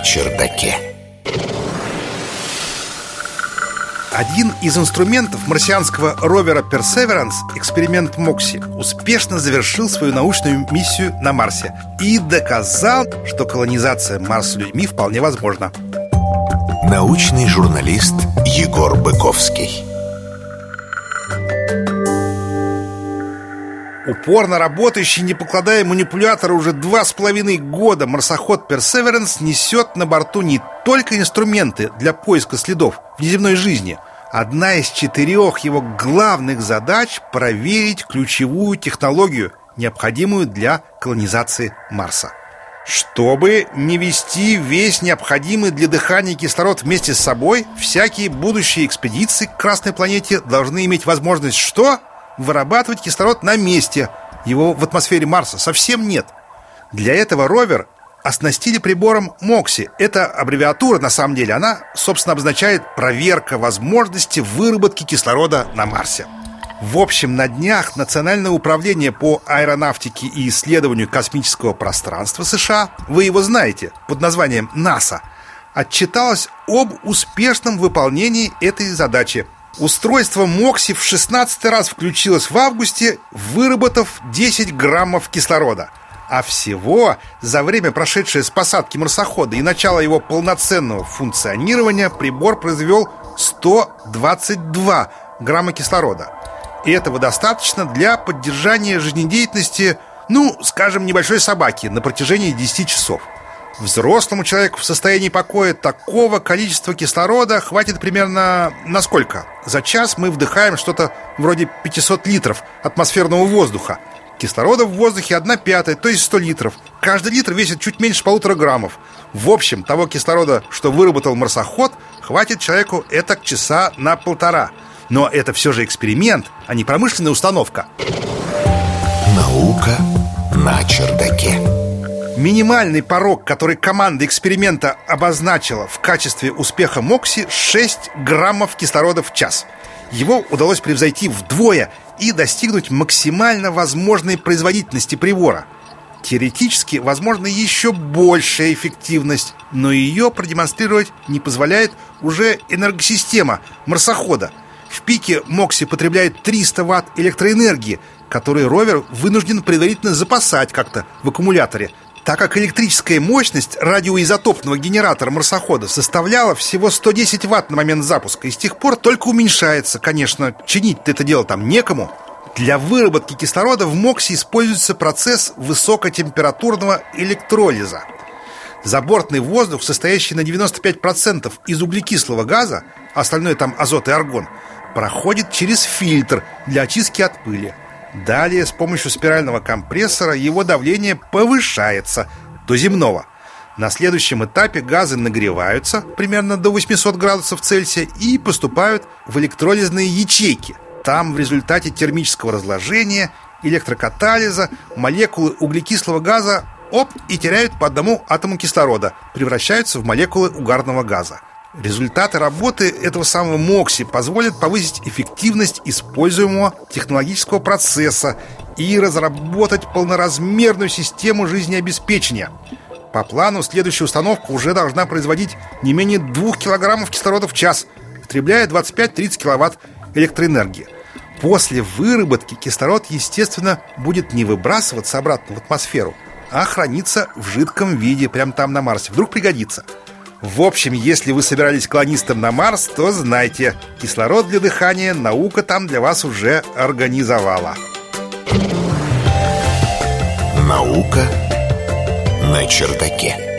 чердаке. Один из инструментов марсианского ровера Perseverance, эксперимент Мокси, успешно завершил свою научную миссию на Марсе и доказал, что колонизация Марса людьми вполне возможна. Научный журналист Егор Быковский. Упорно работающий, не покладая манипулятора уже два с половиной года марсоход Perseverance несет на борту не только инструменты для поиска следов внеземной жизни. Одна из четырех его главных задач – проверить ключевую технологию, необходимую для колонизации Марса. Чтобы не вести весь необходимый для дыхания кислород вместе с собой, всякие будущие экспедиции к Красной планете должны иметь возможность что? Вырабатывать кислород на месте. Его в атмосфере Марса совсем нет. Для этого ровер оснастили прибором МОКСИ. Это аббревиатура, на самом деле, она, собственно, обозначает проверка возможности выработки кислорода на Марсе. В общем, на днях Национальное управление по аэронавтике и исследованию космического пространства США, вы его знаете, под названием НАСА, отчиталось об успешном выполнении этой задачи – Устройство Мокси в 16 раз включилось в августе, выработав 10 граммов кислорода. А всего за время, прошедшее с посадки марсохода и начала его полноценного функционирования, прибор произвел 122 грамма кислорода. И этого достаточно для поддержания жизнедеятельности, ну, скажем, небольшой собаки на протяжении 10 часов. Взрослому человеку в состоянии покоя такого количества кислорода хватит примерно на сколько? За час мы вдыхаем что-то вроде 500 литров атмосферного воздуха. Кислорода в воздухе 1 пятая, то есть 100 литров. Каждый литр весит чуть меньше полутора граммов. В общем, того кислорода, что выработал марсоход, хватит человеку это часа на полтора. Но это все же эксперимент, а не промышленная установка. Наука на чердаке. Минимальный порог, который команда эксперимента обозначила в качестве успеха МОКСИ 6 граммов кислорода в час. Его удалось превзойти вдвое и достигнуть максимально возможной производительности прибора. Теоретически возможна еще большая эффективность, но ее продемонстрировать не позволяет уже энергосистема марсохода. В пике МОКСИ потребляет 300 ватт электроэнергии, который ровер вынужден предварительно запасать как-то в аккумуляторе – так как электрическая мощность радиоизотопного генератора марсохода составляла всего 110 ватт на момент запуска и с тех пор только уменьшается. Конечно, чинить это дело там некому. Для выработки кислорода в МОКСе используется процесс высокотемпературного электролиза. Забортный воздух, состоящий на 95% из углекислого газа, остальное там азот и аргон, проходит через фильтр для очистки от пыли. Далее с помощью спирального компрессора его давление повышается до земного. На следующем этапе газы нагреваются примерно до 800 градусов Цельсия и поступают в электролизные ячейки. Там в результате термического разложения, электрокатализа молекулы углекислого газа оп и теряют по одному атому кислорода, превращаются в молекулы угарного газа. Результаты работы этого самого МОКСИ позволят повысить эффективность используемого технологического процесса и разработать полноразмерную систему жизнеобеспечения. По плану следующая установка уже должна производить не менее 2 килограммов кислорода в час, потребляя 25-30 киловатт электроэнергии. После выработки кислород, естественно, будет не выбрасываться обратно в атмосферу, а храниться в жидком виде прямо там на Марсе. Вдруг пригодится – в общем, если вы собирались колонистом на Марс, то знайте, кислород для дыхания наука там для вас уже организовала. Наука на чердаке.